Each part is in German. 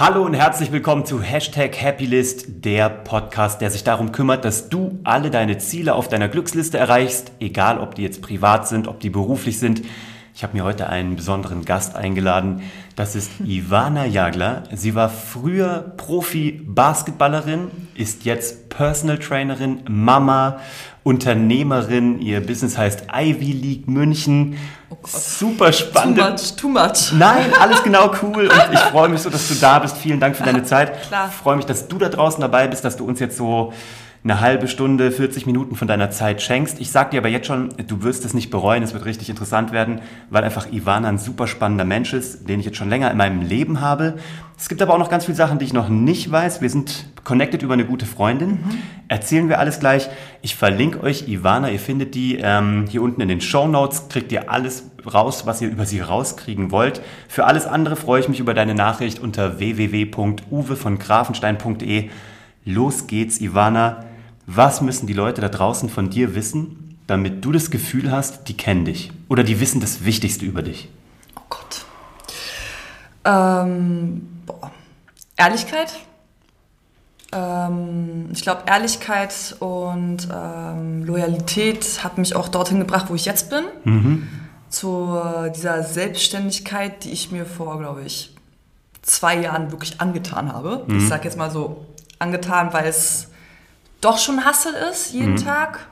Hallo und herzlich willkommen zu Hashtag Happylist, der Podcast, der sich darum kümmert, dass du alle deine Ziele auf deiner Glücksliste erreichst, egal ob die jetzt privat sind, ob die beruflich sind. Ich habe mir heute einen besonderen Gast eingeladen. Das ist Ivana Jagler. Sie war früher Profi-Basketballerin, ist jetzt Personal Trainerin, Mama, Unternehmerin. Ihr Business heißt Ivy League München. Oh Super spannend. Too much, too much. Nein, alles genau cool. Und ich freue mich so, dass du da bist. Vielen Dank für deine Zeit. Klar. Ich freue mich, dass du da draußen dabei bist, dass du uns jetzt so eine halbe Stunde, 40 Minuten von deiner Zeit schenkst. Ich sag dir aber jetzt schon, du wirst es nicht bereuen, es wird richtig interessant werden, weil einfach Ivana ein super spannender Mensch ist, den ich jetzt schon länger in meinem Leben habe. Es gibt aber auch noch ganz viele Sachen, die ich noch nicht weiß. Wir sind connected über eine gute Freundin. Mhm. Erzählen wir alles gleich. Ich verlinke euch Ivana, ihr findet die ähm, hier unten in den Show Notes, kriegt ihr alles raus, was ihr über sie rauskriegen wollt. Für alles andere freue ich mich über deine Nachricht unter www.uwe von grafenstein.de. Los geht's, Ivana. Was müssen die Leute da draußen von dir wissen, damit du das Gefühl hast, die kennen dich oder die wissen das Wichtigste über dich? Oh Gott. Ähm, boah. Ehrlichkeit. Ähm, ich glaube, Ehrlichkeit und ähm, Loyalität hat mich auch dorthin gebracht, wo ich jetzt bin. Mhm. Zu dieser Selbstständigkeit, die ich mir vor, glaube ich, zwei Jahren wirklich angetan habe. Mhm. Ich sage jetzt mal so angetan, weil es doch schon Hassel ist, jeden mhm. Tag.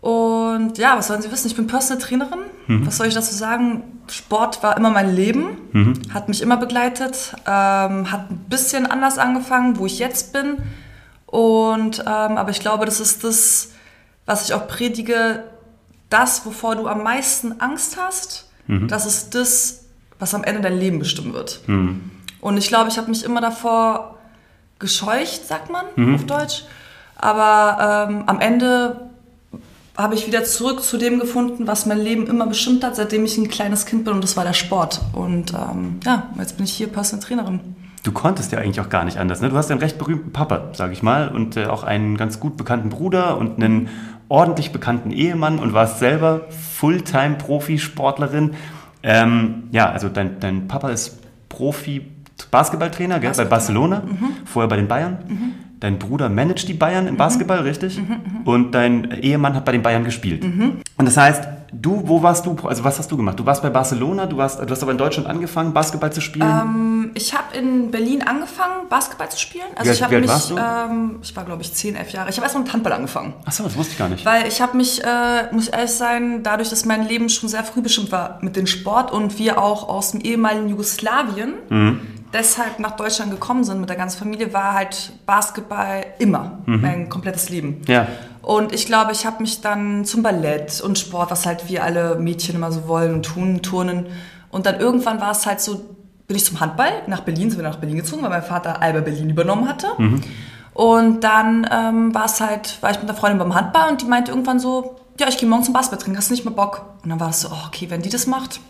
Und ja, was sollen Sie wissen? Ich bin Personal Trainerin. Mhm. Was soll ich dazu sagen? Sport war immer mein Leben, mhm. hat mich immer begleitet, ähm, hat ein bisschen anders angefangen, wo ich jetzt bin. Und ähm, aber ich glaube, das ist das, was ich auch predige, das, wovor du am meisten Angst hast, mhm. das ist das, was am Ende dein Leben bestimmen wird. Mhm. Und ich glaube, ich habe mich immer davor gescheucht, sagt man mhm. auf Deutsch. Aber ähm, am Ende habe ich wieder zurück zu dem gefunden, was mein Leben immer bestimmt hat, seitdem ich ein kleines Kind bin und das war der Sport. Und ähm, ja, jetzt bin ich hier Personal Trainerin. Du konntest ja eigentlich auch gar nicht anders. Ne? Du hast einen recht berühmten Papa, sage ich mal, und äh, auch einen ganz gut bekannten Bruder und einen ordentlich bekannten Ehemann und warst selber Fulltime-Profisportlerin. Ähm, ja, also dein, dein Papa ist Profi-Basketballtrainer Basketball. bei Barcelona, mhm. vorher bei den Bayern. Mhm dein Bruder managt die Bayern im mhm. Basketball, richtig? Mhm, mhm, und dein Ehemann hat bei den Bayern gespielt. Mhm. Und das heißt, du, wo warst du, also was hast du gemacht? Du warst bei Barcelona, du, warst, du hast aber in Deutschland angefangen, Basketball zu spielen? Ähm, ich habe in Berlin angefangen, Basketball zu spielen. Also wie, ich alt mich, warst du? Ähm, ich war, glaube ich, 10, 11 Jahre. Ich habe erstmal mit Handball angefangen. Achso, das wusste ich gar nicht. Weil ich habe mich, äh, muss ich ehrlich sein, dadurch, dass mein Leben schon sehr früh bestimmt war mit dem Sport und wir auch aus dem ehemaligen Jugoslawien, mhm deshalb nach Deutschland gekommen sind mit der ganzen Familie, war halt Basketball immer mhm. mein komplettes Leben. Ja. Und ich glaube, ich habe mich dann zum Ballett und Sport, was halt wir alle Mädchen immer so wollen und tun, turnen. Und dann irgendwann war es halt so, bin ich zum Handball nach Berlin, sind wir nach Berlin gezogen, weil mein Vater Alba Berlin übernommen hatte. Mhm. Und dann ähm, war es halt, war ich mit einer Freundin beim Handball und die meinte irgendwann so, ja, ich gehe morgen zum Basketball trinken, hast du nicht mehr Bock? Und dann war es so, oh, okay, wenn die das macht,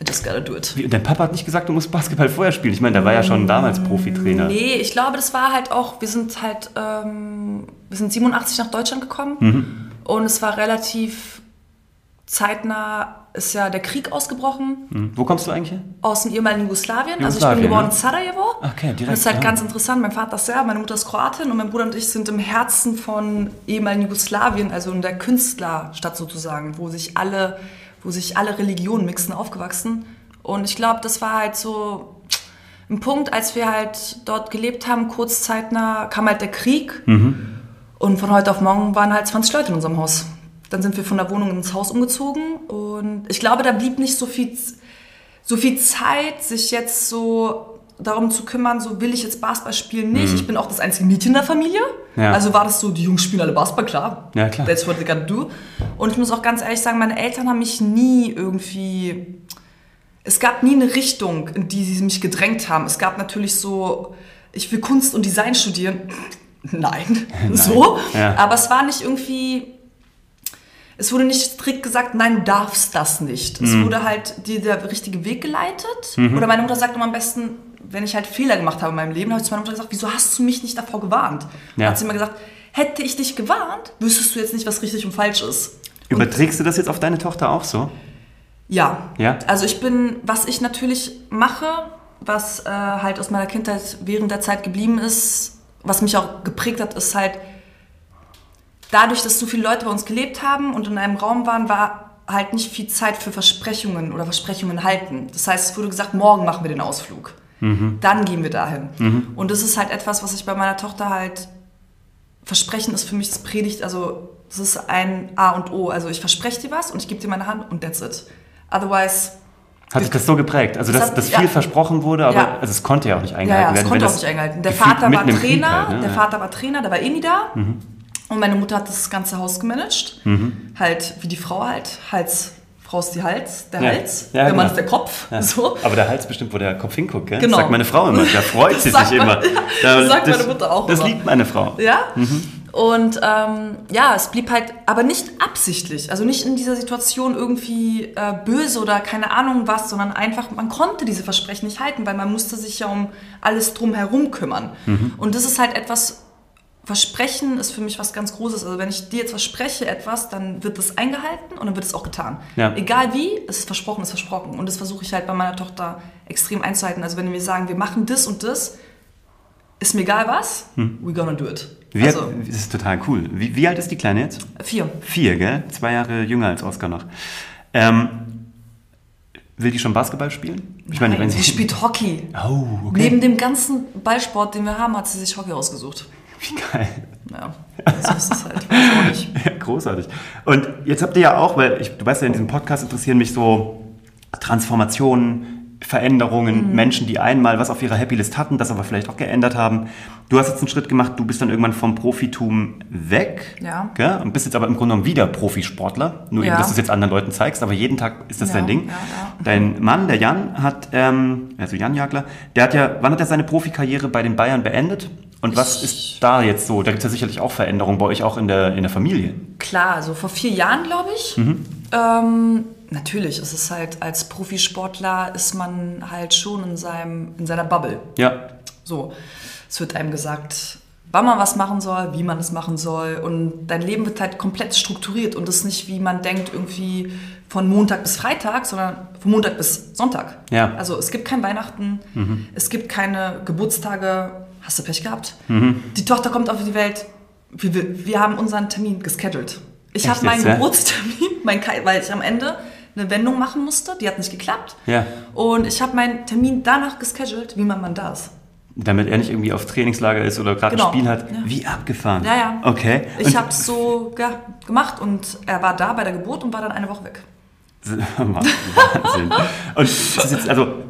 I just gotta do it. Wie, dein Papa hat nicht gesagt, du musst Basketball vorher spielen. Ich meine, der war ja schon damals Profitrainer. Nee, ich glaube, das war halt auch, wir sind halt, ähm, wir sind 87 nach Deutschland gekommen mhm. und es war relativ zeitnah, ist ja der Krieg ausgebrochen. Mhm. Wo kommst du eigentlich her? Aus dem ehemaligen Jugoslawien. Jugoslawien also ich bin geboren ne? in Sarajevo. Okay, direkt. Und das ist halt ja. ganz interessant. Mein Vater ist Serb, meine Mutter ist Kroatin und mein Bruder und ich sind im Herzen von ehemaligen Jugoslawien, also in der Künstlerstadt sozusagen, wo sich alle wo sich alle Religionen mixen, aufgewachsen. Und ich glaube, das war halt so ein Punkt, als wir halt dort gelebt haben, kurz zeitnah kam halt der Krieg. Mhm. Und von heute auf morgen waren halt 20 Leute in unserem Haus. Dann sind wir von der Wohnung ins Haus umgezogen. Und ich glaube, da blieb nicht so viel, so viel Zeit, sich jetzt so darum zu kümmern, so will ich jetzt Basketball spielen, nicht. Mhm. Ich bin auch das einzige Mädchen in der Familie. Ja. Also war das so, die Jungs spielen alle Basketball, klar. Ja, klar. That's what they gotta do. Und ich muss auch ganz ehrlich sagen, meine Eltern haben mich nie irgendwie... Es gab nie eine Richtung, in die sie mich gedrängt haben. Es gab natürlich so, ich will Kunst und Design studieren. Nein, Nein. so. Ja. Aber es war nicht irgendwie es wurde nicht strikt gesagt, nein, du darfst das nicht. Es mhm. wurde halt dir der richtige Weg geleitet. Mhm. Oder meine Mutter sagt immer am besten, wenn ich halt Fehler gemacht habe in meinem Leben, habe ich zu meiner Mutter gesagt, wieso hast du mich nicht davor gewarnt? Ja. Hat sie immer gesagt, hätte ich dich gewarnt, wüsstest du jetzt nicht, was richtig und falsch ist. Überträgst und, du das jetzt auf deine Tochter auch so? Ja. ja. Also ich bin, was ich natürlich mache, was äh, halt aus meiner Kindheit während der Zeit geblieben ist, was mich auch geprägt hat, ist halt, dadurch, dass so viele Leute bei uns gelebt haben und in einem Raum waren, war halt nicht viel Zeit für Versprechungen oder Versprechungen halten. Das heißt, es wurde gesagt, morgen machen wir den Ausflug. Mhm. Dann gehen wir dahin. Mhm. Und das ist halt etwas, was ich bei meiner Tochter halt Versprechen ist für mich das Predigt, also das ist ein A und O. Also ich verspreche dir was und ich gebe dir meine Hand und that's it. Otherwise hat sich das so geprägt? Also, dass, dass viel ja. versprochen wurde, aber ja. also es konnte ja auch nicht eingehalten ja, ja, es konnte auch nicht eingehalten. Der Vater war Trainer, halt, ne? der Vater war Trainer, der war eh nie da. Mhm. Und meine Mutter hat das ganze Haus gemanagt. Mhm. Halt wie die Frau halt. Hals, Frau ist die Hals, der Hals, der genau. Mann ist der Kopf. So. Aber der Hals bestimmt, wo der Kopf hinguckt, gell? Genau. Das sagt meine Frau immer, da freut sie sich immer. das sagt meine Mutter auch Das immer. liebt meine Frau. Ja? Mhm. Und ähm, ja, es blieb halt, aber nicht absichtlich, also nicht in dieser Situation irgendwie äh, böse oder keine Ahnung was, sondern einfach, man konnte diese Versprechen nicht halten, weil man musste sich ja um alles drumherum kümmern. Mhm. Und das ist halt etwas, Versprechen ist für mich was ganz Großes. Also wenn ich dir jetzt verspreche etwas, dann wird das eingehalten und dann wird es auch getan. Ja. Egal wie, es ist versprochen, ist versprochen. Und das versuche ich halt bei meiner Tochter extrem einzuhalten. Also wenn wir sagen, wir machen das und das, ist mir egal was, hm. we're gonna do it. Wie also, alt, das ist total cool. Wie, wie, alt ist die Kleine jetzt? Vier. Vier, gell? Zwei Jahre jünger als Oscar noch. Ähm, will die schon Basketball spielen? Ich Nein, meine, wenn sie, sie spielt Hockey. Oh, okay. Neben dem ganzen Ballsport, den wir haben, hat sie sich Hockey ausgesucht. Wie geil. Ja, so ist es halt. Ja, großartig. Und jetzt habt ihr ja auch, weil ich, du weißt ja, in diesem Podcast interessieren mich so Transformationen, Veränderungen, mhm. Menschen, die einmal was auf ihrer Happylist hatten, das aber vielleicht auch geändert haben. Du hast jetzt einen Schritt gemacht, du bist dann irgendwann vom Profitum weg ja. gell? und bist jetzt aber im Grunde genommen wieder Profisportler. Nur ja. eben, dass du es jetzt anderen Leuten zeigst, aber jeden Tag ist das ja, dein Ding. Dein Mann, der Jan, hat, ähm, also Jan Jagler, der hat ja, wann hat er seine Profikarriere bei den Bayern beendet? Und was ist da jetzt so? Da gibt es ja sicherlich auch Veränderungen bei euch auch in der, in der Familie. Klar, also vor vier Jahren, glaube ich. Mhm. Ähm, natürlich, es ist halt, als Profisportler ist man halt schon in, seinem, in seiner Bubble. Ja. So, es wird einem gesagt, wann man was machen soll, wie man es machen soll. Und dein Leben wird halt komplett strukturiert und das ist nicht, wie man denkt, irgendwie von Montag bis Freitag, sondern von Montag bis Sonntag. Ja. Also es gibt kein Weihnachten, mhm. es gibt keine Geburtstage. Hast du Pech gehabt? Mhm. Die Tochter kommt auf die Welt. Wir, wir haben unseren Termin gescheduled. Ich habe meinen ja? Geburtstermin, mein, weil ich am Ende eine Wendung machen musste. Die hat nicht geklappt. Ja. Und ich habe meinen Termin danach gescheduled, wie man man das. Damit er nicht irgendwie auf Trainingslager ist oder gerade genau. ein Spiel hat. Ja. Wie abgefahren. Ja, ja. Okay. Ich habe es so ja, gemacht und er war da bei der Geburt und war dann eine Woche weg. Wahnsinn. und ist jetzt, also,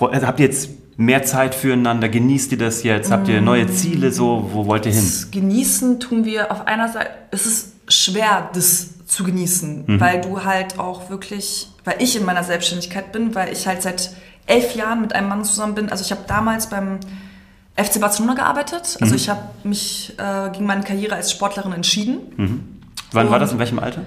also habt ihr jetzt mehr Zeit füreinander? Genießt ihr das jetzt? Habt ihr neue Ziele? So, wo wollt ihr hin? Das genießen tun wir auf einer Seite. Es ist schwer, das zu genießen, mhm. weil du halt auch wirklich, weil ich in meiner Selbstständigkeit bin, weil ich halt seit elf Jahren mit einem Mann zusammen bin. Also ich habe damals beim FC Barcelona gearbeitet. Also mhm. ich habe mich äh, gegen meine Karriere als Sportlerin entschieden. Mhm. Wann Und war das? In welchem Alter?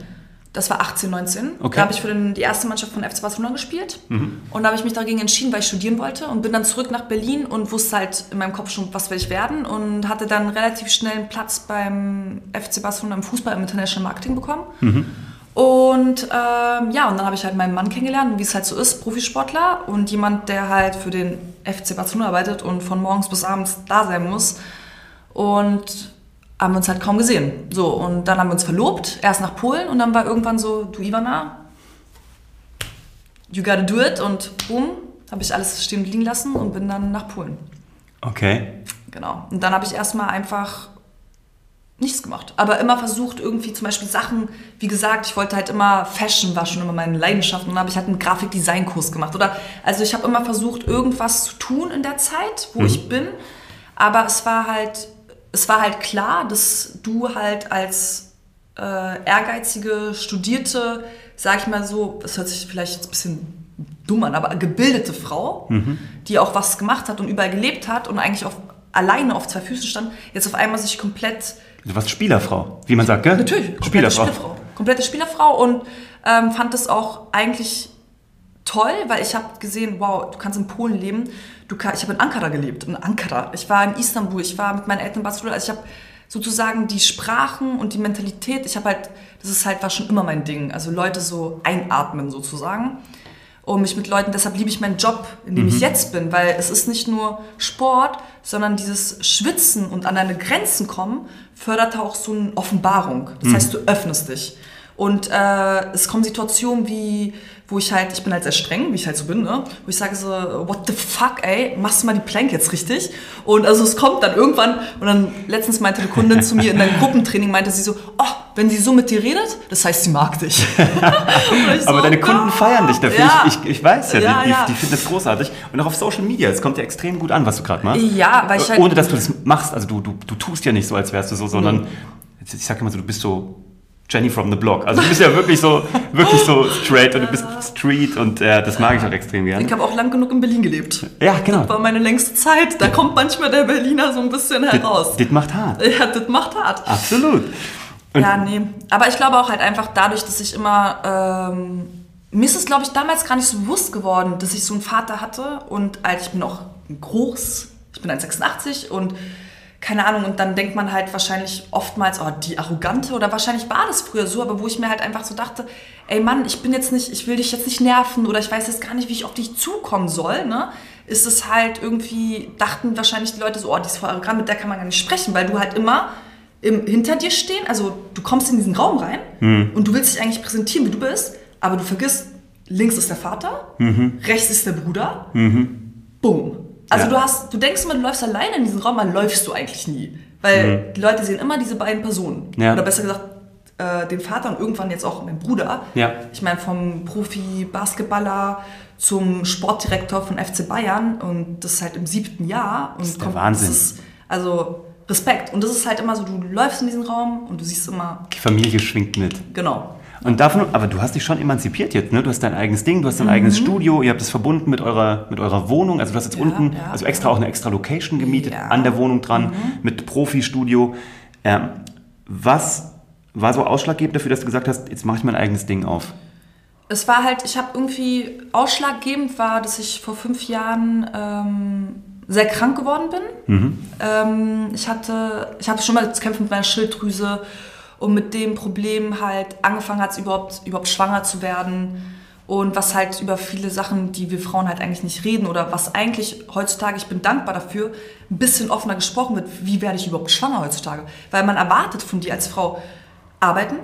Das war 18, 19. Okay. Da habe ich für den, die erste Mannschaft von FC Barcelona gespielt. Mhm. Und da habe ich mich dagegen entschieden, weil ich studieren wollte und bin dann zurück nach Berlin und wusste halt in meinem Kopf schon, was will ich werden und hatte dann relativ schnell einen Platz beim FC Barcelona im Fußball im International Marketing bekommen. Mhm. Und ähm, ja, und dann habe ich halt meinen Mann kennengelernt, wie es halt so ist, Profisportler und jemand, der halt für den FC Barcelona arbeitet und von morgens bis abends da sein muss. Und haben wir uns halt kaum gesehen. So, und dann haben wir uns verlobt, erst nach Polen und dann war irgendwann so, du Ivana, you gotta do it und boom, habe ich alles stehen liegen lassen und bin dann nach Polen. Okay. Genau. Und dann habe ich erstmal einfach nichts gemacht. Aber immer versucht, irgendwie zum Beispiel Sachen, wie gesagt, ich wollte halt immer Fashion war schon immer meine Leidenschaft und dann habe ich halt einen Grafikdesign-Kurs gemacht. Oder also ich habe immer versucht, irgendwas zu tun in der Zeit, wo mhm. ich bin. Aber es war halt es war halt klar, dass du halt als äh, ehrgeizige, studierte, sag ich mal so, das hört sich vielleicht jetzt ein bisschen dumm an, aber gebildete Frau, mhm. die auch was gemacht hat und überall gelebt hat und eigentlich auf, alleine auf zwei Füßen stand, jetzt auf einmal sich komplett... Du warst Spielerfrau, wie man sagt, gell? Natürlich, komplette Spielerfrau. Spielerfrau. Komplette Spielerfrau und ähm, fand das auch eigentlich toll, weil ich habe gesehen, wow, du kannst in Polen leben du kann, ich habe in Ankara gelebt, in Ankara. Ich war in Istanbul, ich war mit meinen Eltern in Barcelona. Also ich habe sozusagen die Sprachen und die Mentalität, ich habe halt, das ist halt, war schon immer mein Ding. Also Leute so einatmen sozusagen. und mich mit Leuten, deshalb liebe ich meinen Job, in dem mhm. ich jetzt bin, weil es ist nicht nur Sport, sondern dieses Schwitzen und an deine Grenzen kommen, fördert auch so eine Offenbarung. Das mhm. heißt, du öffnest dich. Und äh, es kommen Situationen wie, wo ich halt, ich bin halt sehr streng, wie ich halt so bin, ne? wo ich sage so, what the fuck, ey, machst du mal die Plank jetzt richtig? Und also es kommt dann irgendwann, und dann letztens meinte eine Kundin zu mir in einem Gruppentraining, meinte sie so, oh, wenn sie so mit dir redet, das heißt, sie mag dich. so, Aber deine Kunden oh, feiern dich dafür. Ja. Ich, ich, ich, weiß ja, ja die, ja. die, finden das großartig. Und auch auf Social Media, es kommt ja extrem gut an, was du gerade machst. Ja, weil ich halt... Ohne, dass du das machst, also du, du, du tust ja nicht so, als wärst du so, sondern, mhm. ich sag immer so, du bist so Jenny from the Block. Also du bist ja wirklich so, wirklich so straight und du bist Street und äh, das mag ich auch extrem gerne. Ich habe auch lang genug in Berlin gelebt. Ja, genau. Das war meine längste Zeit. Da kommt manchmal der Berliner so ein bisschen heraus. Das macht hart. Ja, das macht hart. Absolut. Und ja, nee. Aber ich glaube auch halt einfach dadurch, dass ich immer... Ähm, mir ist es, glaube ich, damals gar nicht so bewusst geworden, dass ich so einen Vater hatte und halt, ich bin auch groß, ich bin 1,86 und keine Ahnung, und dann denkt man halt wahrscheinlich oftmals, oh, die Arrogante oder wahrscheinlich war das früher so, aber wo ich mir halt einfach so dachte, ey Mann, ich bin jetzt nicht, ich will dich jetzt nicht nerven oder ich weiß jetzt gar nicht, wie ich auf dich zukommen soll, ne? Ist es halt irgendwie, dachten wahrscheinlich die Leute so, oh, die ist voll arrogant, mit der kann man gar nicht sprechen, weil du halt immer im, hinter dir stehen, also du kommst in diesen Raum rein mhm. und du willst dich eigentlich präsentieren, wie du bist, aber du vergisst, links ist der Vater, mhm. rechts ist der Bruder, mhm. boom also ja. du hast, du denkst immer, du läufst alleine in diesem Raum, aber läufst du eigentlich nie. Weil mhm. die Leute sehen immer diese beiden Personen. Ja. Oder besser gesagt, äh, den Vater und irgendwann jetzt auch meinen Bruder. Ja. Ich meine, vom Profi-Basketballer zum Sportdirektor von FC Bayern und das ist halt im siebten Jahr. Und das ist der kommt, Wahnsinn. Ist, also Respekt. Und das ist halt immer so, du läufst in diesen Raum und du siehst immer... Die Familie schwingt mit. Genau. Und davon, aber du hast dich schon emanzipiert jetzt, ne? Du hast dein eigenes Ding, du hast dein mhm. eigenes Studio, ihr habt es verbunden mit eurer, mit eurer Wohnung. Also du hast jetzt ja, unten, ja, also extra auch eine extra Location gemietet ja. an der Wohnung dran, mhm. mit Profi-Studio. Ähm, was war so ausschlaggebend dafür, dass du gesagt hast, jetzt mache ich mein eigenes Ding auf? Es war halt, ich habe irgendwie, ausschlaggebend war, dass ich vor fünf Jahren ähm, sehr krank geworden bin. Mhm. Ähm, ich, hatte, ich hatte schon mal zu kämpfen mit meiner Schilddrüse und mit dem Problem halt angefangen hat, überhaupt, überhaupt schwanger zu werden und was halt über viele Sachen, die wir Frauen halt eigentlich nicht reden oder was eigentlich heutzutage, ich bin dankbar dafür, ein bisschen offener gesprochen wird, wie werde ich überhaupt schwanger heutzutage? Weil man erwartet von dir als Frau arbeiten,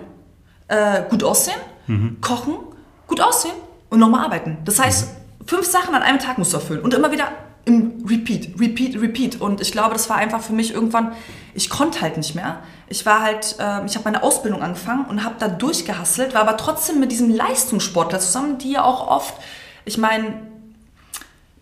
äh, gut aussehen, mhm. kochen, gut aussehen und nochmal arbeiten. Das heißt, mhm. fünf Sachen an einem Tag musst du erfüllen und immer wieder im Repeat, Repeat, Repeat. Und ich glaube, das war einfach für mich irgendwann, ich konnte halt nicht mehr. Ich war halt, äh, ich habe meine Ausbildung angefangen und habe da durchgehasselt, war aber trotzdem mit diesem Leistungssportler zusammen, die ja auch oft, ich meine,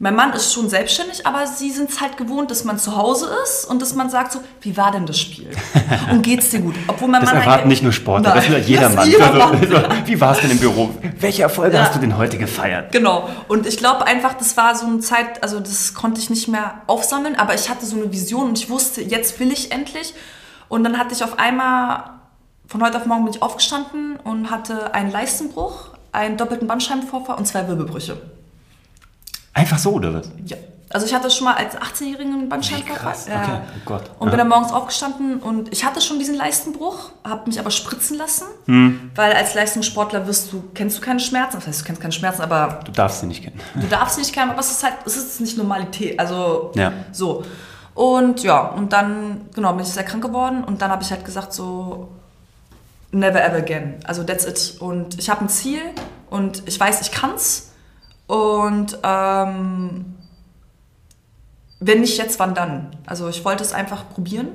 mein Mann ist schon selbstständig, aber sie sind es halt gewohnt, dass man zu Hause ist und dass man sagt so, wie war denn das Spiel? Und geht's dir gut? Obwohl mein das Mann erwarten nicht nur Sportler, das will jeder Mann. Mann. Also, wie war es denn im Büro? Welche Erfolge ja. hast du denn heute gefeiert? Genau. Und ich glaube einfach, das war so eine Zeit, also das konnte ich nicht mehr aufsammeln, aber ich hatte so eine Vision und ich wusste, jetzt will ich endlich. Und dann hatte ich auf einmal, von heute auf morgen bin ich aufgestanden und hatte einen Leistenbruch, einen doppelten Bandscheibenvorfall und zwei Wirbelbrüche. Einfach so, oder was? Ja. Also ich hatte schon mal als 18-Jährigen einen Bandscheibenvorfall. Ja. Okay, oh Gott. Und ja. bin dann morgens aufgestanden und ich hatte schon diesen Leistenbruch, habe mich aber spritzen lassen, hm. weil als Leistungssportler wirst du, kennst du keine Schmerzen, das heißt, du kennst keine Schmerzen, aber... Du darfst sie nicht kennen. Du darfst sie nicht kennen, aber es ist halt, es ist nicht Normalität, also ja. so. Und ja, und dann, genau, bin ich sehr krank geworden und dann habe ich halt gesagt so, never ever again, also that's it. Und ich habe ein Ziel und ich weiß, ich kann's und ähm, wenn nicht jetzt, wann dann? Also ich wollte es einfach probieren.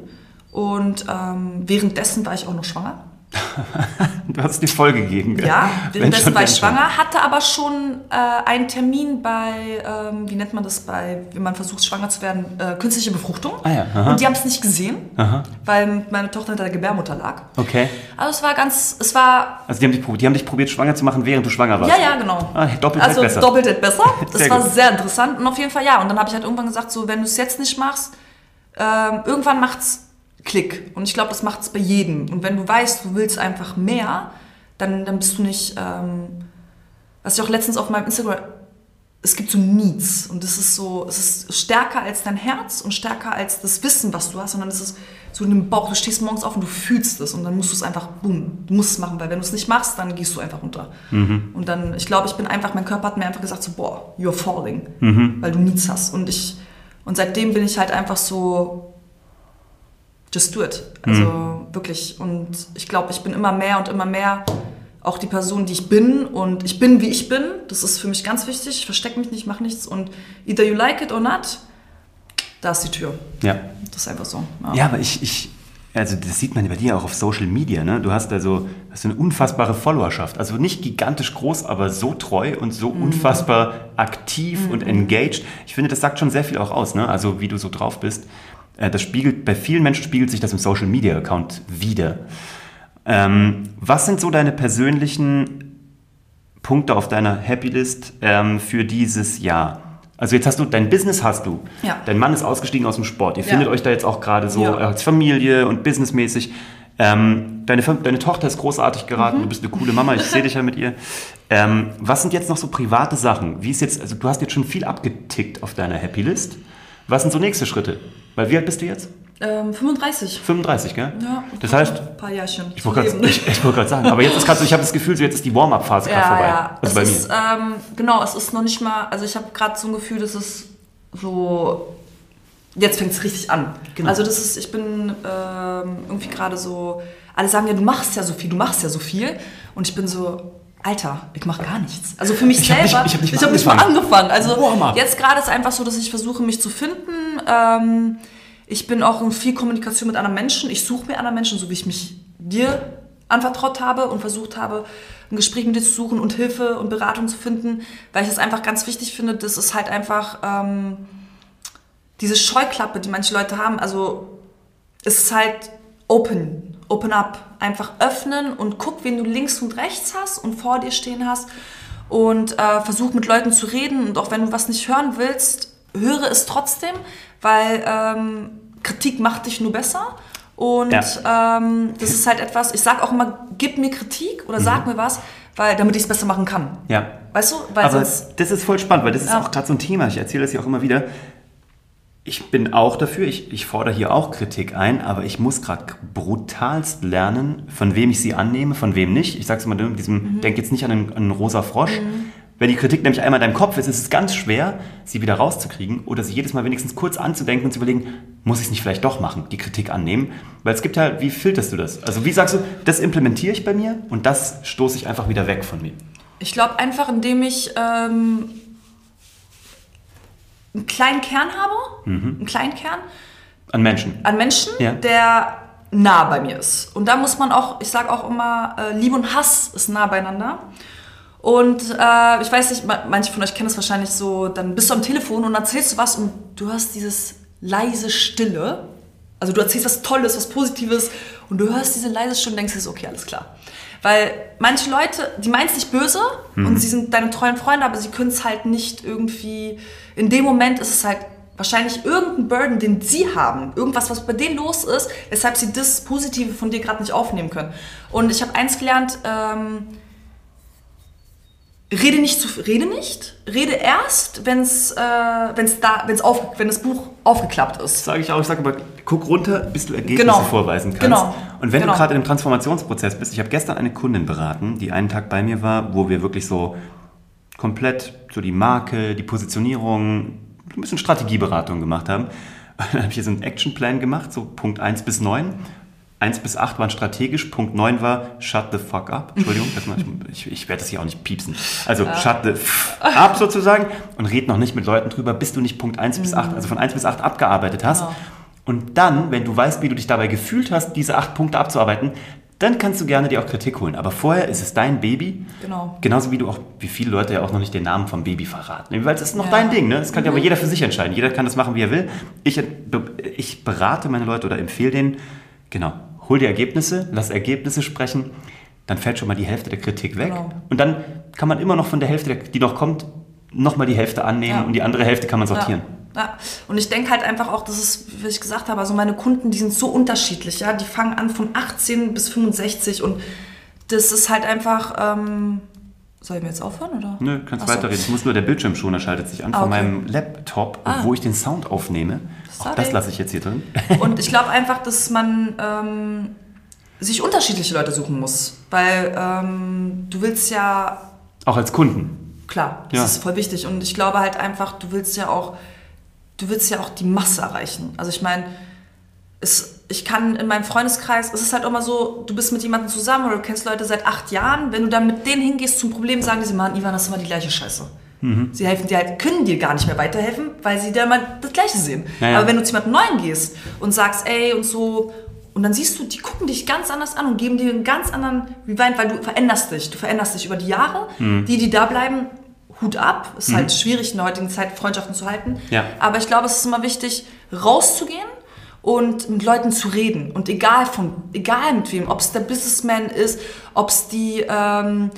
Und ähm, währenddessen war ich auch noch schwanger. du hast die voll gegeben. Gell? Ja, währenddessen war ich schwanger, hatte aber schon äh, einen Termin bei, ähm, wie nennt man das, bei, wenn man versucht schwanger zu werden, äh, künstliche Befruchtung. Ah ja, und die haben es nicht gesehen, aha. weil meine Tochter hinter der Gebärmutter lag. Okay. Also es war ganz, es war... Also die haben, dich probiert, die haben dich probiert schwanger zu machen, während du schwanger warst? Ja, ja, genau. Ah, doppelt also besser. doppelt besser. Das sehr war gut. sehr interessant und auf jeden Fall ja. Und dann habe ich halt irgendwann gesagt, so wenn du es jetzt nicht machst, ähm, irgendwann macht's Klick. Und ich glaube, das macht es bei jedem. Und wenn du weißt, du willst einfach mehr, dann, dann bist du nicht, ähm, was ich auch letztens auf meinem Instagram, es gibt so Needs und das ist so, es ist stärker als dein Herz und stärker als das Wissen, was du hast, sondern es ist so in dem Bauch, du stehst morgens auf und du fühlst es und dann musst du es einfach, boom, du musst es machen, weil wenn du es nicht machst, dann gehst du einfach runter. Mhm. Und dann, ich glaube, ich bin einfach, mein Körper hat mir einfach gesagt so, boah, you're falling, mhm. weil du Needs hast und ich, und seitdem bin ich halt einfach so, do it. Also mhm. wirklich und ich glaube, ich bin immer mehr und immer mehr auch die Person, die ich bin und ich bin, wie ich bin. Das ist für mich ganz wichtig. Ich verstecke mich nicht, mache nichts und either you like it or not, da ist die Tür. Ja. Das ist einfach so. Ja, ja aber ich, ich, also das sieht man bei dir auch auf Social Media, ne? Du hast also hast eine unfassbare Followerschaft. Also nicht gigantisch groß, aber so treu und so mhm. unfassbar aktiv mhm. und engaged. Ich finde, das sagt schon sehr viel auch aus, ne? Also wie du so drauf bist. Äh, das spiegelt, bei vielen Menschen spiegelt sich das im Social Media Account wieder. Ähm, was sind so deine persönlichen Punkte auf deiner Happy List ähm, für dieses Jahr? Also jetzt hast du, dein Business hast du. Ja. Dein Mann ist ausgestiegen aus dem Sport. Ihr ja. findet euch da jetzt auch gerade so ja. als Familie und businessmäßig. Ähm, deine, deine Tochter ist großartig geraten, mhm. du bist eine coole Mama, ich sehe dich ja mit ihr. Ähm, was sind jetzt noch so private Sachen? Wie ist jetzt, also du hast jetzt schon viel abgetickt auf deiner Happy List. Was sind so nächste Schritte? Weil wie alt bist du jetzt? Ähm, 35. 35, gell? Ja. Das heißt, ein paar Jährchen. Ich wollte gerade sagen, aber jetzt ist gerade so, ich habe das Gefühl, so jetzt ist die Warm-up-Phase gerade ja, vorbei. Ja. Also es bei mir. Ist, ähm, genau, es ist noch nicht mal, also ich habe gerade so ein Gefühl, dass es so, jetzt fängt es richtig an. Genau. Also das ist, ich bin ähm, irgendwie gerade so, alle sagen ja, du machst ja so viel, du machst ja so viel. Und ich bin so, Alter, ich mache gar nichts. Also für mich ich selber, hab nicht, ich habe nicht, hab nicht, mal angefangen. Also Boah, jetzt gerade ist einfach so, dass ich versuche, mich zu finden. Ähm, ich bin auch in viel Kommunikation mit anderen Menschen. Ich suche mir andere Menschen, so wie ich mich dir anvertraut habe und versucht habe, ein Gespräch mit dir zu suchen und Hilfe und Beratung zu finden, weil ich es einfach ganz wichtig finde, dass es halt einfach ähm, diese Scheuklappe, die manche Leute haben, also es ist halt open, open up, einfach öffnen und guck, wen du links und rechts hast und vor dir stehen hast und äh, versuch mit Leuten zu reden und auch wenn du was nicht hören willst, höre es trotzdem, weil ähm, Kritik macht dich nur besser. Und ja. ähm, das ist halt etwas, ich sage auch immer, gib mir Kritik oder sag mhm. mir was, weil, damit ich es besser machen kann. Ja. Weißt du? Weil Aber das ist voll spannend, weil das ist ja. auch gerade so ein Thema. Ich erzähle das ja auch immer wieder. Ich bin auch dafür, ich, ich fordere hier auch Kritik ein, aber ich muss gerade brutalst lernen, von wem ich sie annehme, von wem nicht. Ich sage es immer mit diesem, mhm. denk jetzt nicht an einen, an einen rosa Frosch, mhm. Wenn die Kritik nämlich einmal in deinem Kopf ist, ist es ganz schwer, sie wieder rauszukriegen oder sie jedes Mal wenigstens kurz anzudenken und zu überlegen, muss ich es nicht vielleicht doch machen, die Kritik annehmen? Weil es gibt ja, wie filterst du das? Also wie sagst du, das implementiere ich bei mir und das stoße ich einfach wieder weg von mir? Ich glaube einfach, indem ich ähm, einen kleinen Kern habe, mhm. einen kleinen Kern. An Menschen. An Menschen, ja. der nah bei mir ist. Und da muss man auch, ich sage auch immer, äh, Liebe und Hass ist nah beieinander. Und äh, ich weiß nicht, manche von euch kennen das wahrscheinlich so, dann bist du am Telefon und erzählst du was und du hörst dieses leise Stille. Also du erzählst was Tolles, was Positives und du hörst diese leise Stille und denkst so, okay, alles klar. Weil manche Leute, die meinen es nicht böse mhm. und sie sind deine treuen Freunde, aber sie können es halt nicht irgendwie, in dem Moment ist es halt wahrscheinlich irgendein Burden, den sie haben, irgendwas, was bei denen los ist, weshalb sie das Positive von dir gerade nicht aufnehmen können. Und ich habe eins gelernt, ähm, Rede nicht zu rede nicht, rede erst, wenn's, äh, wenn's da, wenn's auf, wenn das Buch aufgeklappt ist. Sage ich auch, ich sage aber, guck runter, bis du Ergebnisse genau. vorweisen kannst. Genau. Und wenn genau. du gerade in einem Transformationsprozess bist, ich habe gestern eine Kundin beraten, die einen Tag bei mir war, wo wir wirklich so komplett so die Marke, die Positionierung, ein bisschen Strategieberatung gemacht haben. dann habe ich hier so einen Actionplan gemacht, so Punkt 1 bis 9. 1 bis 8 waren strategisch, Punkt 9 war shut the fuck up. Entschuldigung, ich, ich werde das hier auch nicht piepsen. Also ja. shut the f up sozusagen und red noch nicht mit Leuten drüber, bis du nicht Punkt 1 mhm. bis 8, also von 1 bis 8 abgearbeitet hast. Genau. Und dann, wenn du weißt, wie du dich dabei gefühlt hast, diese 8 Punkte abzuarbeiten, dann kannst du gerne dir auch Kritik holen. Aber vorher ist es dein Baby. Genau. Genauso wie du auch, wie viele Leute ja auch noch nicht den Namen vom Baby verraten. Weil es ist noch ja. dein Ding, ne? Das kann mhm. ja aber jeder für sich entscheiden. Jeder kann das machen, wie er will. Ich, ich berate meine Leute oder empfehle denen, genau, hol die Ergebnisse, lass Ergebnisse sprechen, dann fällt schon mal die Hälfte der Kritik weg. Genau. Und dann kann man immer noch von der Hälfte, die noch kommt, nochmal die Hälfte annehmen ja. und die andere Hälfte kann man sortieren. Ja. ja. Und ich denke halt einfach auch, das ist, wie ich gesagt habe, also meine Kunden, die sind so unterschiedlich, ja, die fangen an von 18 bis 65 und das ist halt einfach, ähm, Sollen wir jetzt aufhören, oder? Nö, kannst Achso. weiterreden. Ich muss nur, der Bildschirmschoner schaltet sich an ah, von okay. meinem Laptop, ah. wo ich den Sound aufnehme. Sorry. Auch das lasse ich jetzt hier drin. Und ich glaube einfach, dass man ähm, sich unterschiedliche Leute suchen muss. Weil ähm, du willst ja... Auch als Kunden. Klar, das ja. ist voll wichtig. Und ich glaube halt einfach, du willst ja auch, du willst ja auch die Masse erreichen. Also ich meine, es ich kann in meinem Freundeskreis, es ist halt immer so, du bist mit jemandem zusammen oder du kennst Leute seit acht Jahren, wenn du dann mit denen hingehst zum Problem, sagen die, Mann, Ivan, das ist immer die gleiche Scheiße. Mhm. Sie helfen dir halt, können dir gar nicht mehr weiterhelfen, weil sie da mal das Gleiche sehen. Naja. Aber wenn du zu jemandem Neuen gehst und sagst, ey und so, und dann siehst du, die gucken dich ganz anders an und geben dir einen ganz anderen Rewind, weil du veränderst dich. Du veränderst dich über die Jahre. Mhm. Die, die da bleiben, Hut ab. Ist mhm. halt schwierig in der heutigen Zeit, Freundschaften zu halten. Ja. Aber ich glaube, es ist immer wichtig, rauszugehen und mit Leuten zu reden. Und egal von, egal mit wem, ob es der Businessman ist, ob es die, ähm,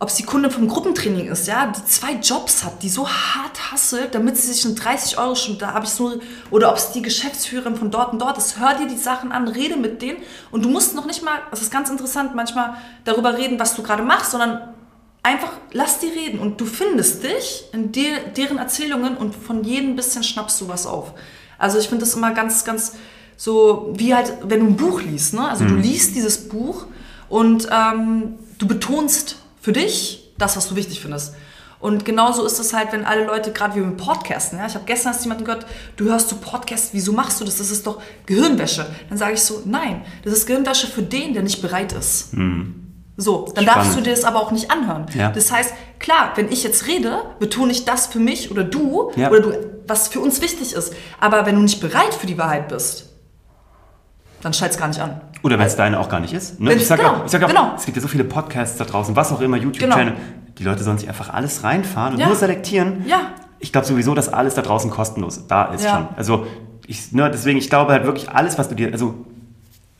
ob es Kunde vom Gruppentraining ist, ja, die zwei Jobs hat, die so hart hasselt, damit sie sich eine 30 Euro schon, da habe ich so, oder ob es die Geschäftsführerin von dort und dort ist, hör dir die Sachen an, rede mit denen und du musst noch nicht mal, das ist ganz interessant, manchmal darüber reden, was du gerade machst, sondern einfach lass die reden und du findest dich in de deren Erzählungen und von jedem bisschen schnappst du was auf. Also ich finde das immer ganz, ganz so, wie halt, wenn du ein Buch liest. Ne? Also mhm. du liest dieses Buch und ähm, du betonst für dich das, was du wichtig findest. Und genauso ist es halt, wenn alle Leute, gerade wie mit Podcasten, ja, ich habe gestern erst jemanden gehört, du hörst du Podcasts, wieso machst du das? Das ist doch Gehirnwäsche. Dann sage ich so, nein, das ist Gehirnwäsche für den, der nicht bereit ist. Mhm. So, dann Spannend. darfst du dir das aber auch nicht anhören. Ja. Das heißt, klar, wenn ich jetzt rede, betone ich das für mich oder du ja. oder du, was für uns wichtig ist. Aber wenn du nicht bereit für die Wahrheit bist, dann schalt es gar nicht an. Oder wenn es deine auch gar nicht ist. Ne? Ich sage genau, auch, sag auch genau. es gibt ja so viele Podcasts da draußen, was auch immer, YouTube-Channel. Genau. Die Leute sollen sich einfach alles reinfahren und ja. nur selektieren. Ja. Ich glaube sowieso, dass alles da draußen kostenlos da ist schon. Also ich, ne, deswegen, ich glaube halt wirklich alles, was du dir, also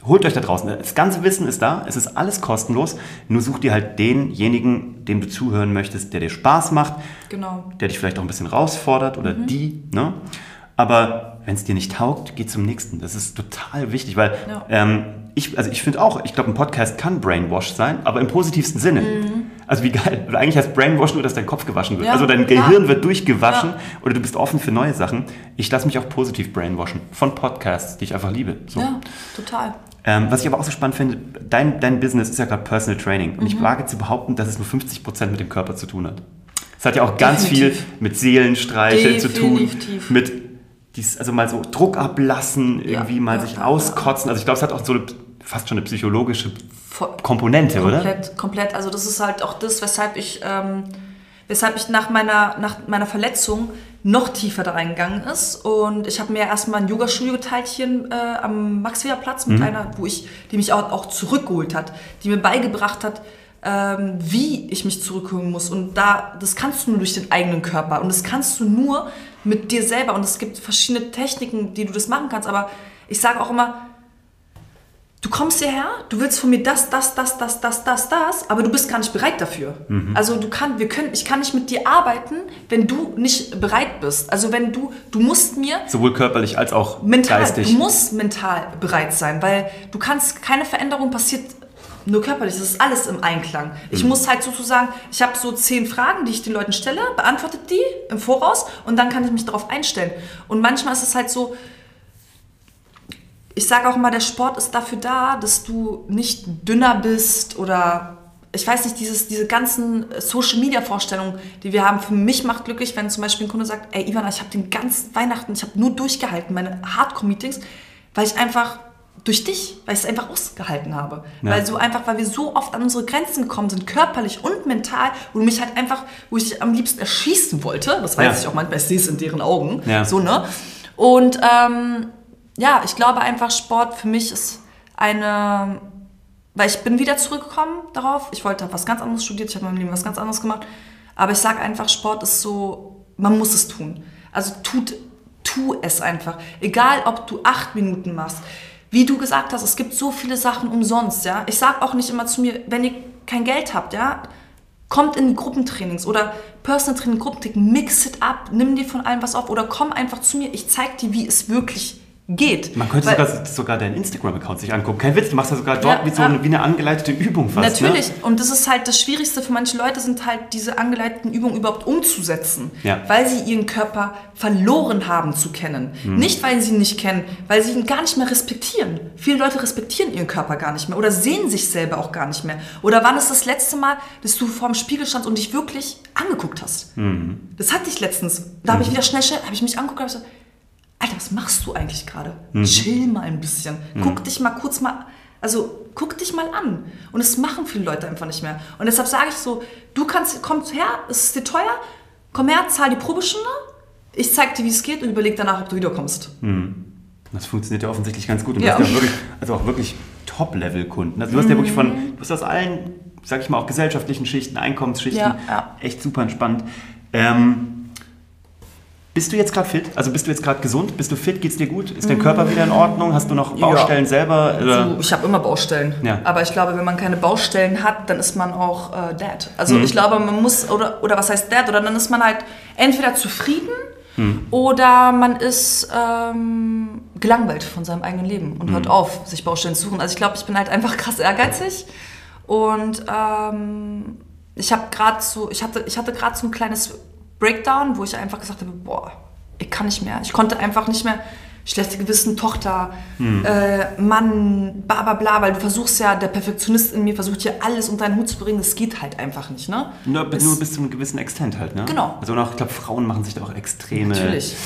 Holt euch da draußen. Das ganze Wissen ist da, es ist alles kostenlos. Nur such dir halt denjenigen, dem du zuhören möchtest, der dir Spaß macht, genau. der dich vielleicht auch ein bisschen herausfordert oder mhm. die. Ne? Aber wenn es dir nicht taugt, geh zum nächsten. Das ist total wichtig, weil ja. ähm, ich, also ich finde auch, ich glaube, ein Podcast kann Brainwash sein, aber im positivsten Sinne. Mhm. Also wie geil. Eigentlich heißt Brainwash nur, dass dein Kopf gewaschen wird. Ja. Also dein Gehirn ja. wird durchgewaschen ja. oder du bist offen für neue Sachen. Ich lasse mich auch positiv brainwashen von Podcasts, die ich einfach liebe. So. Ja, total. Ähm, was ich aber auch so spannend finde, dein, dein Business ist ja gerade Personal Training. Und mhm. ich wage zu behaupten, dass es nur 50% mit dem Körper zu tun hat. Es hat ja auch ganz Definitiv. viel mit Seelenstreicheln zu tun, mit dies, also mal so Druck ablassen, irgendwie mal sich auskotzen. Also ich glaube, es hat auch so eine, fast schon eine psychologische Komponente, komplett, oder? Komplett, komplett. Also das ist halt auch das, weshalb ich, ähm, weshalb ich nach meiner, nach meiner Verletzung noch tiefer da reingegangen ist. Und ich habe mir erstmal ein Yoga-Studio geteilt hier äh, am Maxwiller-Platz mit mhm. einer, wo ich, die mich auch, auch zurückgeholt hat, die mir beigebracht hat, ähm, wie ich mich zurückholen muss. Und da, das kannst du nur durch den eigenen Körper. Und das kannst du nur mit dir selber. Und es gibt verschiedene Techniken, die du das machen kannst. Aber ich sage auch immer, du kommst hierher, du willst von mir das, das, das, das, das, das, das, aber du bist gar nicht bereit dafür. Mhm. Also du kannst, wir können, ich kann nicht mit dir arbeiten, wenn du nicht bereit bist. Also wenn du, du musst mir sowohl körperlich als auch mental, geistig. Du musst mental bereit sein, weil du kannst keine Veränderung passiert nur körperlich. Das ist alles im Einklang. Ich mhm. muss halt sozusagen, ich habe so zehn Fragen, die ich den Leuten stelle, beantwortet die im Voraus und dann kann ich mich darauf einstellen. Und manchmal ist es halt so, ich sage auch immer, der Sport ist dafür da, dass du nicht dünner bist oder ich weiß nicht, dieses, diese ganzen Social Media Vorstellungen, die wir haben, für mich macht glücklich, wenn zum Beispiel ein Kunde sagt, ey Ivana, ich habe den ganzen Weihnachten, ich habe nur durchgehalten, meine Hardcore-Meetings, weil ich einfach durch dich, weil ich es einfach ausgehalten habe. Ja. Weil so einfach, weil wir so oft an unsere Grenzen gekommen sind, körperlich und mental, wo du mich halt einfach, wo ich dich am liebsten erschießen wollte, das weiß ja. ich auch manchmal, ich sehe es in deren Augen, ja. so, ne? Und ähm, ja, ich glaube einfach, Sport für mich ist eine, weil ich bin wieder zurückgekommen darauf. Ich wollte was ganz anderes studiert, ich habe in meinem Leben was ganz anderes gemacht. Aber ich sage einfach, Sport ist so, man muss es tun. Also tut, tu es einfach. Egal, ob du acht Minuten machst. Wie du gesagt hast, es gibt so viele Sachen umsonst, ja. Ich sage auch nicht immer zu mir, wenn ihr kein Geld habt, ja, kommt in die Gruppentrainings oder Personal Training, Gruppentraining, mix it up, nimm dir von allem was auf oder komm einfach zu mir, ich zeig dir, wie es wirklich geht. Man könnte sogar, sogar deinen Instagram-Account sich angucken. Kein Witz, du machst ja sogar dort ja, wie, so eine, wie eine angeleitete Übung fast. Ne? Natürlich. Ne? Und das ist halt das Schwierigste für manche Leute, sind halt diese angeleiteten Übungen überhaupt umzusetzen. Ja. Weil sie ihren Körper verloren haben zu kennen. Hm. Nicht, weil sie ihn nicht kennen, weil sie ihn gar nicht mehr respektieren. Viele Leute respektieren ihren Körper gar nicht mehr oder sehen sich selber auch gar nicht mehr. Oder wann ist das letzte Mal, dass du vorm Spiegel standst und dich wirklich angeguckt hast? Hm. Das hatte ich letztens. Da habe ich hm. wieder schnell, schnell, habe ich mich angeguckt und gesagt, Alter, was machst du eigentlich gerade? Mhm. Chill mal ein bisschen. Mhm. Guck dich mal kurz mal, also guck dich mal an. Und das machen viele Leute einfach nicht mehr. Und deshalb sage ich so, du kannst, komm her, es ist dir teuer, komm her, zahl die Probestunde, ich zeig dir, wie es geht und überleg danach, ob du wiederkommst. Mhm. Das funktioniert ja offensichtlich ganz gut. Und ja. du hast ja wirklich, also auch wirklich Top-Level-Kunden. Also du hast ja wirklich von, mhm. du hast aus allen, sag ich mal, auch gesellschaftlichen Schichten, Einkommensschichten, ja, ja. echt super entspannt. Ähm, bist du jetzt gerade fit? Also bist du jetzt gerade gesund? Bist du fit? Geht's dir gut? Ist dein Körper wieder in Ordnung? Hast du noch Baustellen ja. selber? Also, ich habe immer Baustellen. Ja. Aber ich glaube, wenn man keine Baustellen hat, dann ist man auch äh, dead. Also mhm. ich glaube, man muss, oder, oder was heißt dead? Oder dann ist man halt entweder zufrieden mhm. oder man ist ähm, gelangweilt von seinem eigenen Leben und mhm. hört auf, sich Baustellen zu suchen. Also ich glaube, ich bin halt einfach krass ehrgeizig und ähm, ich habe gerade so, ich hatte, ich hatte gerade so ein kleines Breakdown, wo ich einfach gesagt habe, boah, ich kann nicht mehr. Ich konnte einfach nicht mehr schlechte Gewissen, Tochter, hm. äh, Mann, bla bla bla, weil du versuchst ja, der Perfektionist in mir versucht hier alles unter deinen Hut zu bringen, das geht halt einfach nicht, ne? Nur, nur bis zu einem gewissen Extent halt, ne? Genau. Also auch, ich glaube, Frauen machen sich da auch extreme... Natürlich.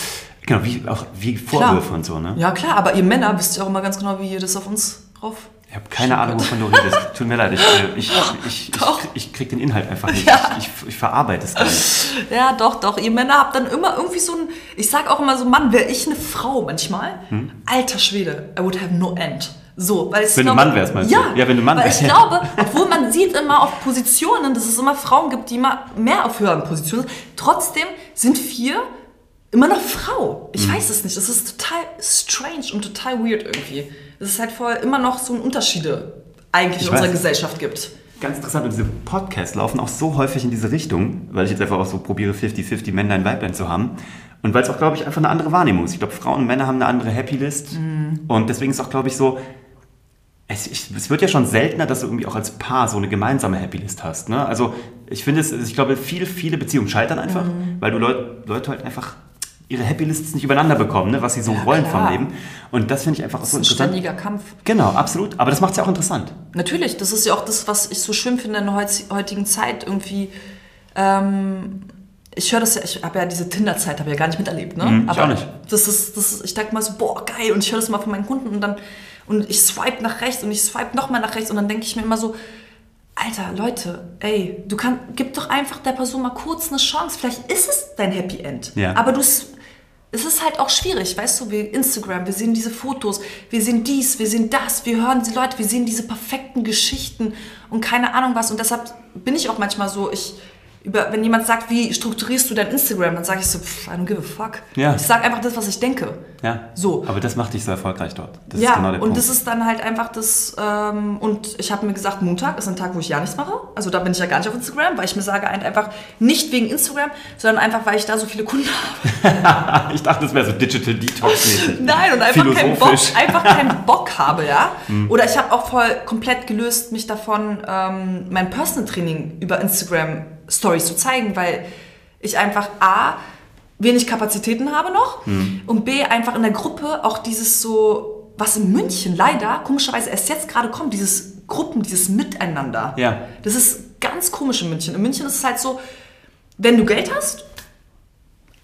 Genau, wie, auch wie Vorwürfe klar. und so, ne? Ja, klar, aber ihr Männer wisst ja auch immer ganz genau, wie ihr das auf uns drauf ich habe keine Ahnung, wovon du redest. Tut mir leid, ich, äh, ich, ich, ich, ich krieg den Inhalt einfach nicht. Ja. Ich, ich, verarbeite es gar nicht. Ja, doch, doch. Ihr Männer habt dann immer irgendwie so ein. Ich sag auch immer so, Mann, wäre ich eine Frau manchmal? Hm? Alter Schwede, I would have no end. So, weil ich wenn glaube, du Mann wärst, meinst ja, du? Ja, wenn du Mann wärst. Ich glaube, obwohl man sieht immer auf Positionen, dass es immer Frauen gibt, die immer mehr auf höheren Positionen sind, trotzdem sind vier immer noch Frau. Ich hm. weiß es nicht. Es ist total strange und total weird irgendwie es halt voll immer noch so Unterschiede eigentlich ich in unserer Gesellschaft gibt. Ganz interessant, und diese Podcasts laufen auch so häufig in diese Richtung, weil ich jetzt einfach auch so probiere, 50-50 Männlein, Weiblein zu haben. Und weil es auch, glaube ich, einfach eine andere Wahrnehmung ist. Ich glaube, Frauen und Männer haben eine andere Happy List. Mm. Und deswegen ist auch, glaube ich, so, es, ich, es, wird ja schon seltener, dass du irgendwie auch als Paar so eine gemeinsame Happy List hast. Ne? Also ich finde es, ich glaube, viele, viele Beziehungen scheitern einfach, mm. weil du Leut, Leute halt einfach ihre Happy Lists nicht übereinander bekommen, ne, was sie so ja, wollen klar. vom Leben. Und das finde ich einfach das so ist ein ständiger Kampf. Genau, absolut. Aber das macht es ja auch interessant. Natürlich, das ist ja auch das, was ich so schön finde in der heutigen Zeit irgendwie. Ähm, ich höre das ja, ich habe ja diese Tinder-Zeit, habe ja gar nicht miterlebt, ne? Mhm, ich auch nicht. Das ist, das ist, ich denke mal so, boah, geil, und ich höre das mal von meinen Kunden und dann, und ich swipe nach rechts und ich swipe nochmal nach rechts und dann denke ich mir immer so, Alter, Leute, ey, du kannst, gib doch einfach der Person mal kurz eine Chance. Vielleicht ist es dein Happy End. Ja. Aber du es ist halt auch schwierig, weißt du, wir Instagram, wir sehen diese Fotos, wir sehen dies, wir sehen das, wir hören die Leute, wir sehen diese perfekten Geschichten und keine Ahnung was. Und deshalb bin ich auch manchmal so, ich, über, wenn jemand sagt, wie strukturierst du dein Instagram, dann sage ich so, pff, I don't give a fuck. Ja. Ich sage einfach das, was ich denke. Ja. So. Aber das macht dich so erfolgreich dort. Das ja, genau und Punkt. das ist dann halt einfach das, ähm, und ich habe mir gesagt, Montag ist ein Tag, wo ich ja nichts mache. Also da bin ich ja gar nicht auf Instagram, weil ich mir sage halt einfach, nicht wegen Instagram, sondern einfach, weil ich da so viele Kunden habe. ich dachte, das wäre so Digital Detox-mäßig. Nein, und einfach keinen Bock, einfach keinen Bock habe, ja. Hm. Oder ich habe auch voll komplett gelöst, mich davon, ähm, mein Personal Training über Instagram Stories zu zeigen, weil ich einfach A, wenig Kapazitäten habe noch mhm. und B, einfach in der Gruppe auch dieses so, was in München leider komischerweise erst jetzt gerade kommt, dieses Gruppen, dieses Miteinander. Ja. Das ist ganz komisch in München. In München ist es halt so, wenn du Geld hast,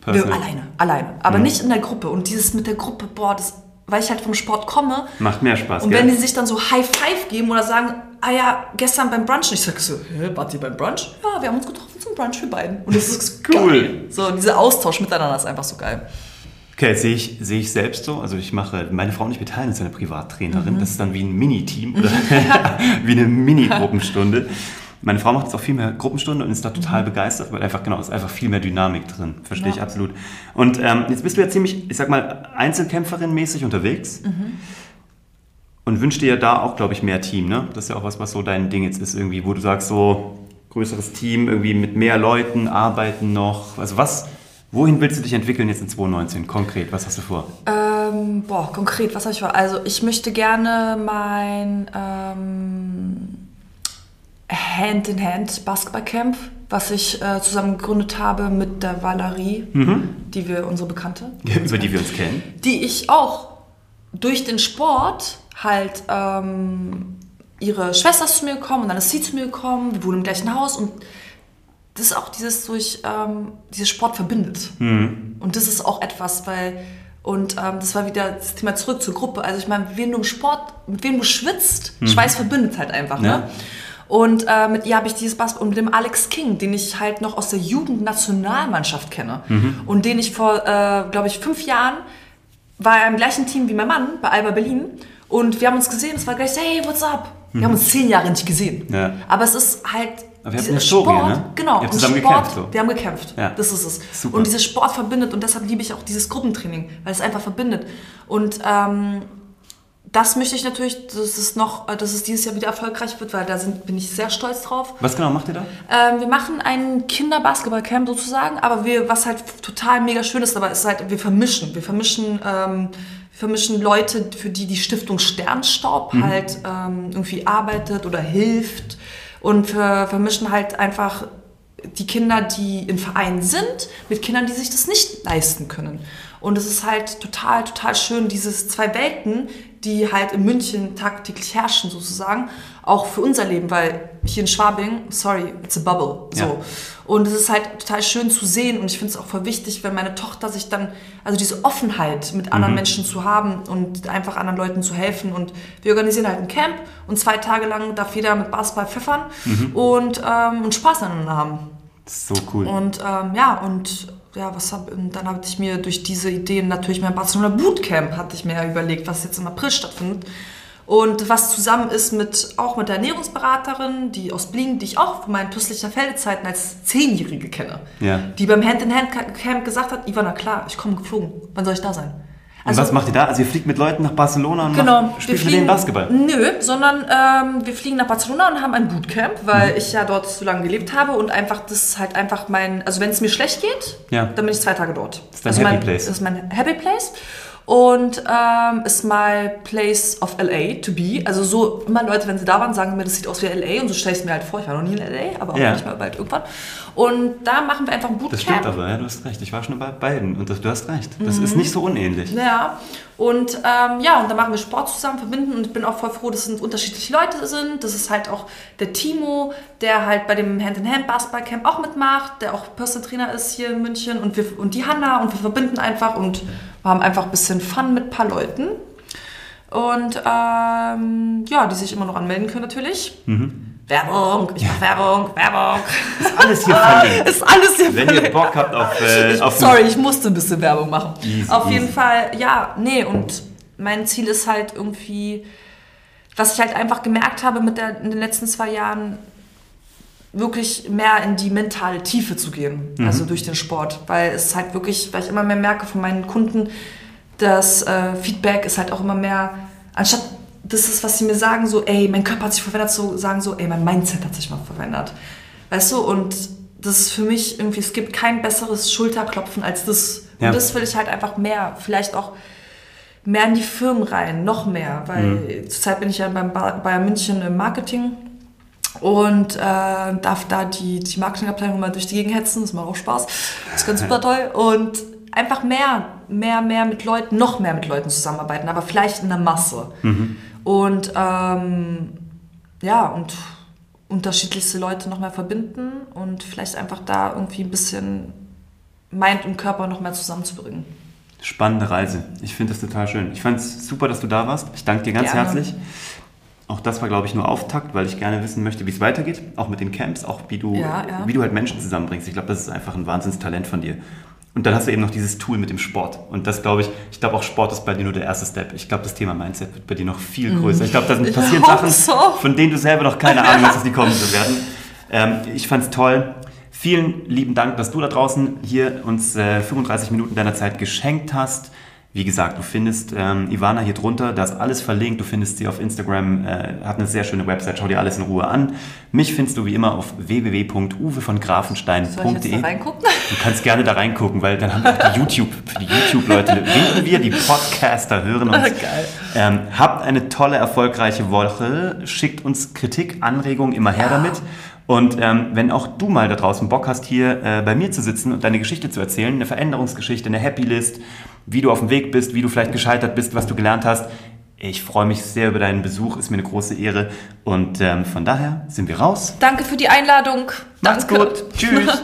wir, alleine, alleine, aber mhm. nicht in der Gruppe. Und dieses mit der Gruppe, boah, das, weil ich halt vom Sport komme. Macht mehr Spaß. Und gell? wenn die sich dann so High Five geben oder sagen, ah ja, gestern beim Brunch. Ich sag so, hä, wart ihr beim Brunch? Ja, wir haben uns getroffen zum Brunch, wir beiden. Und das ist cool. Geil. So, dieser Austausch miteinander ist einfach so geil. Okay, sehe ich, sehe ich selbst so. Also ich mache, meine Frau und ich beteilen uns eine Privattrainerin. Mhm. Das ist dann wie ein Mini-Team oder wie eine Mini-Gruppenstunde. Meine Frau macht jetzt auch viel mehr Gruppenstunde und ist da total mhm. begeistert, weil einfach genau ist einfach viel mehr Dynamik drin. Verstehe ja. ich absolut. Und ähm, jetzt bist du ja ziemlich, ich sag mal, Einzelkämpferin-mäßig unterwegs. Mhm und wünsche dir ja da auch, glaube ich, mehr Team. Ne? Das ist ja auch was, was so dein Ding jetzt ist, irgendwie, wo du sagst, so größeres Team, irgendwie mit mehr Leuten arbeiten noch. Also was, wohin willst du dich entwickeln jetzt in 2019 konkret? Was hast du vor? Ähm, boah, konkret, was habe ich vor? Also ich möchte gerne mein ähm, Hand-in-Hand-Basketballcamp, was ich äh, zusammen gegründet habe mit der Valerie, mhm. die wir, unsere Bekannte. Ja, über die wir uns kennen. Die ich auch durch den Sport halt ähm, ihre Schwester ist zu mir gekommen und dann ist sie zu mir gekommen, wir wohnen im gleichen Haus und das ist auch dieses durch ähm, dieses Sport verbindet. Mhm. Und das ist auch etwas, weil und ähm, das war wieder das Thema zurück zur Gruppe. Also ich meine, wen du im Sport, mit wem du schwitzt, mhm. Schweiß verbindet halt einfach. Ne? Ja. Ne? Und äh, mit ihr habe ich dieses Basketball und mit dem Alex King, den ich halt noch aus der Jugendnationalmannschaft kenne mhm. und den ich vor, äh, glaube ich, fünf Jahren war er im gleichen Team wie mein Mann bei Alba Berlin und wir haben uns gesehen. Es war gleich, hey, what's up? Wir mhm. haben uns zehn Jahre nicht gesehen. Ja. Aber es ist halt aber wir haben eine Story, Sport, ne? Genau. Ihr habt zusammen Sport, gekämpft, so. Wir haben gekämpft. Ja. Das ist es. Super. Und dieses Sport verbindet und deshalb liebe ich auch dieses Gruppentraining, weil es einfach verbindet. Und ähm, das möchte ich natürlich, dass es noch, dass es dieses Jahr wieder erfolgreich wird, weil da sind, bin ich sehr stolz drauf. Was genau macht ihr da? Ähm, wir machen ein Kinderbasketballcamp sozusagen, aber wir, was halt total mega schön ist, aber ist halt, wir vermischen. Wir vermischen, ähm, wir vermischen Leute, für die die Stiftung Sternstaub mhm. halt ähm, irgendwie arbeitet oder hilft und wir vermischen halt einfach die Kinder, die in Vereinen sind, mit Kindern, die sich das nicht leisten können. Und es ist halt total, total schön, diese zwei Welten, die halt in München tagtäglich herrschen sozusagen, auch für unser Leben, weil hier in Schwabing, sorry, it's a bubble. So. Ja. Und es ist halt total schön zu sehen und ich finde es auch voll wichtig, wenn meine Tochter sich dann, also diese Offenheit mit anderen mhm. Menschen zu haben und einfach anderen Leuten zu helfen. Und wir organisieren halt ein Camp und zwei Tage lang darf jeder mit Basketball pfeffern mhm. und, ähm, und Spaß aneinander haben. So cool. Und ähm, ja, und ja, was hab, dann habe ich mir durch diese Ideen natürlich mein Barcelona Bootcamp hatte ich mir ja überlegt, was jetzt im April stattfindet. Und was zusammen ist mit, auch mit der Ernährungsberaterin, die aus Blingen, die ich auch von meinen Tüsslicher Feldezeiten als Zehnjährige kenne, ja. die beim Hand-in-Hand-Camp gesagt hat, Ivana, klar, ich komme geflogen, wann soll ich da sein? Also, und was macht ihr da? Also ihr fliegt mit Leuten nach Barcelona und genau, macht, spielt fliegen, mit denen Basketball? Nö, sondern ähm, wir fliegen nach Barcelona und haben ein Bootcamp, weil mhm. ich ja dort so lange gelebt habe und einfach das ist halt einfach mein, also wenn es mir schlecht geht, ja. dann bin ich zwei Tage dort. Das ist dein also Happy mein, Place. Das ist mein Happy Place und ähm, ist my place of LA to be. Also so immer Leute, wenn sie da waren, sagen mir, das sieht aus wie LA und so stelle ich es mir halt vor. Ich war noch nie in LA, aber auch ja. nicht mal bald irgendwann. Und da machen wir einfach ein Bootcamp. Das stimmt aber, ja, du hast recht. Ich war schon bei beiden und das, du hast recht. Das mhm. ist nicht so unähnlich. Ja, und ähm, ja, und da machen wir Sport zusammen, verbinden und ich bin auch voll froh, dass es unterschiedliche Leute sind. Das ist halt auch der Timo, der halt bei dem Hand-in-Hand-Basketball-Camp auch mitmacht, der auch Personal Trainer ist hier in München und, wir, und die Hanna und wir verbinden einfach und wir haben einfach ein bisschen Fun mit ein paar Leuten. Und ähm, ja, die sich immer noch anmelden können natürlich. Mhm. Werbung, ich mach Werbung, Werbung. Ist alles hier verlinkt. Ist alles hier Wenn verlinkt. ihr Bock habt auf... Äh, auf Sorry, ich musste ein bisschen Werbung machen. Easy, auf easy. jeden Fall, ja, nee, und mein Ziel ist halt irgendwie, was ich halt einfach gemerkt habe mit der, in den letzten zwei Jahren, wirklich mehr in die mentale Tiefe zu gehen, mhm. also durch den Sport, weil es halt wirklich, weil ich immer mehr merke von meinen Kunden, das äh, Feedback ist halt auch immer mehr, anstatt das ist, was sie mir sagen, so, ey, mein Körper hat sich verändert, so sagen so, ey, mein Mindset hat sich mal verändert. Weißt du, und das ist für mich irgendwie, es gibt kein besseres Schulterklopfen als das. Ja. Und das will ich halt einfach mehr, vielleicht auch mehr in die Firmen rein, noch mehr, weil mhm. zurzeit bin ich ja beim Bayern München im Marketing und äh, darf da die, die Marketingabteilung mal durch die Gegend hetzen, das macht auch Spaß, das ist ganz super toll und einfach mehr, mehr, mehr mit Leuten, noch mehr mit Leuten zusammenarbeiten, aber vielleicht in der Masse. Mhm. Und ähm, ja, und unterschiedlichste Leute noch mehr verbinden und vielleicht einfach da irgendwie ein bisschen Mind und Körper noch mehr zusammenzubringen. Spannende Reise. Ich finde das total schön. Ich fand es super, dass du da warst. Ich danke dir ganz gerne. herzlich. Auch das war, glaube ich, nur Auftakt, weil ich gerne wissen möchte, wie es weitergeht. Auch mit den Camps, auch wie du, ja, ja. wie du halt Menschen zusammenbringst. Ich glaube, das ist einfach ein Wahnsinnstalent von dir. Und dann hast du eben noch dieses Tool mit dem Sport. Und das glaube ich, ich glaube auch Sport ist bei dir nur der erste Step. Ich glaube, das Thema Mindset wird bei dir noch viel mhm. größer. Ich glaube, da passieren Sachen, so. von denen du selber noch keine Ahnung hast, dass die kommen werden. Ähm, ich fand es toll. Vielen lieben Dank, dass du da draußen hier uns äh, 35 Minuten deiner Zeit geschenkt hast. Wie gesagt, du findest ähm, Ivana hier drunter, da ist alles verlinkt, du findest sie auf Instagram, äh, hat eine sehr schöne Website, schau dir alles in Ruhe an. Mich findest du wie immer auf www.uwevongrafenstein.de. Du kannst gerne da reingucken, weil dann haben wir die YouTube, für die YouTube-Leute, winken wir, die Podcaster hören uns. Geil. Ähm, habt eine tolle, erfolgreiche Woche, schickt uns Kritik, Anregungen, immer her ja. damit. Und ähm, wenn auch du mal da draußen Bock hast, hier äh, bei mir zu sitzen und deine Geschichte zu erzählen, eine Veränderungsgeschichte, eine Happy List, wie du auf dem Weg bist, wie du vielleicht gescheitert bist, was du gelernt hast, ich freue mich sehr über deinen Besuch, ist mir eine große Ehre. Und ähm, von daher sind wir raus. Danke für die Einladung. Macht's Danke. gut. Tschüss.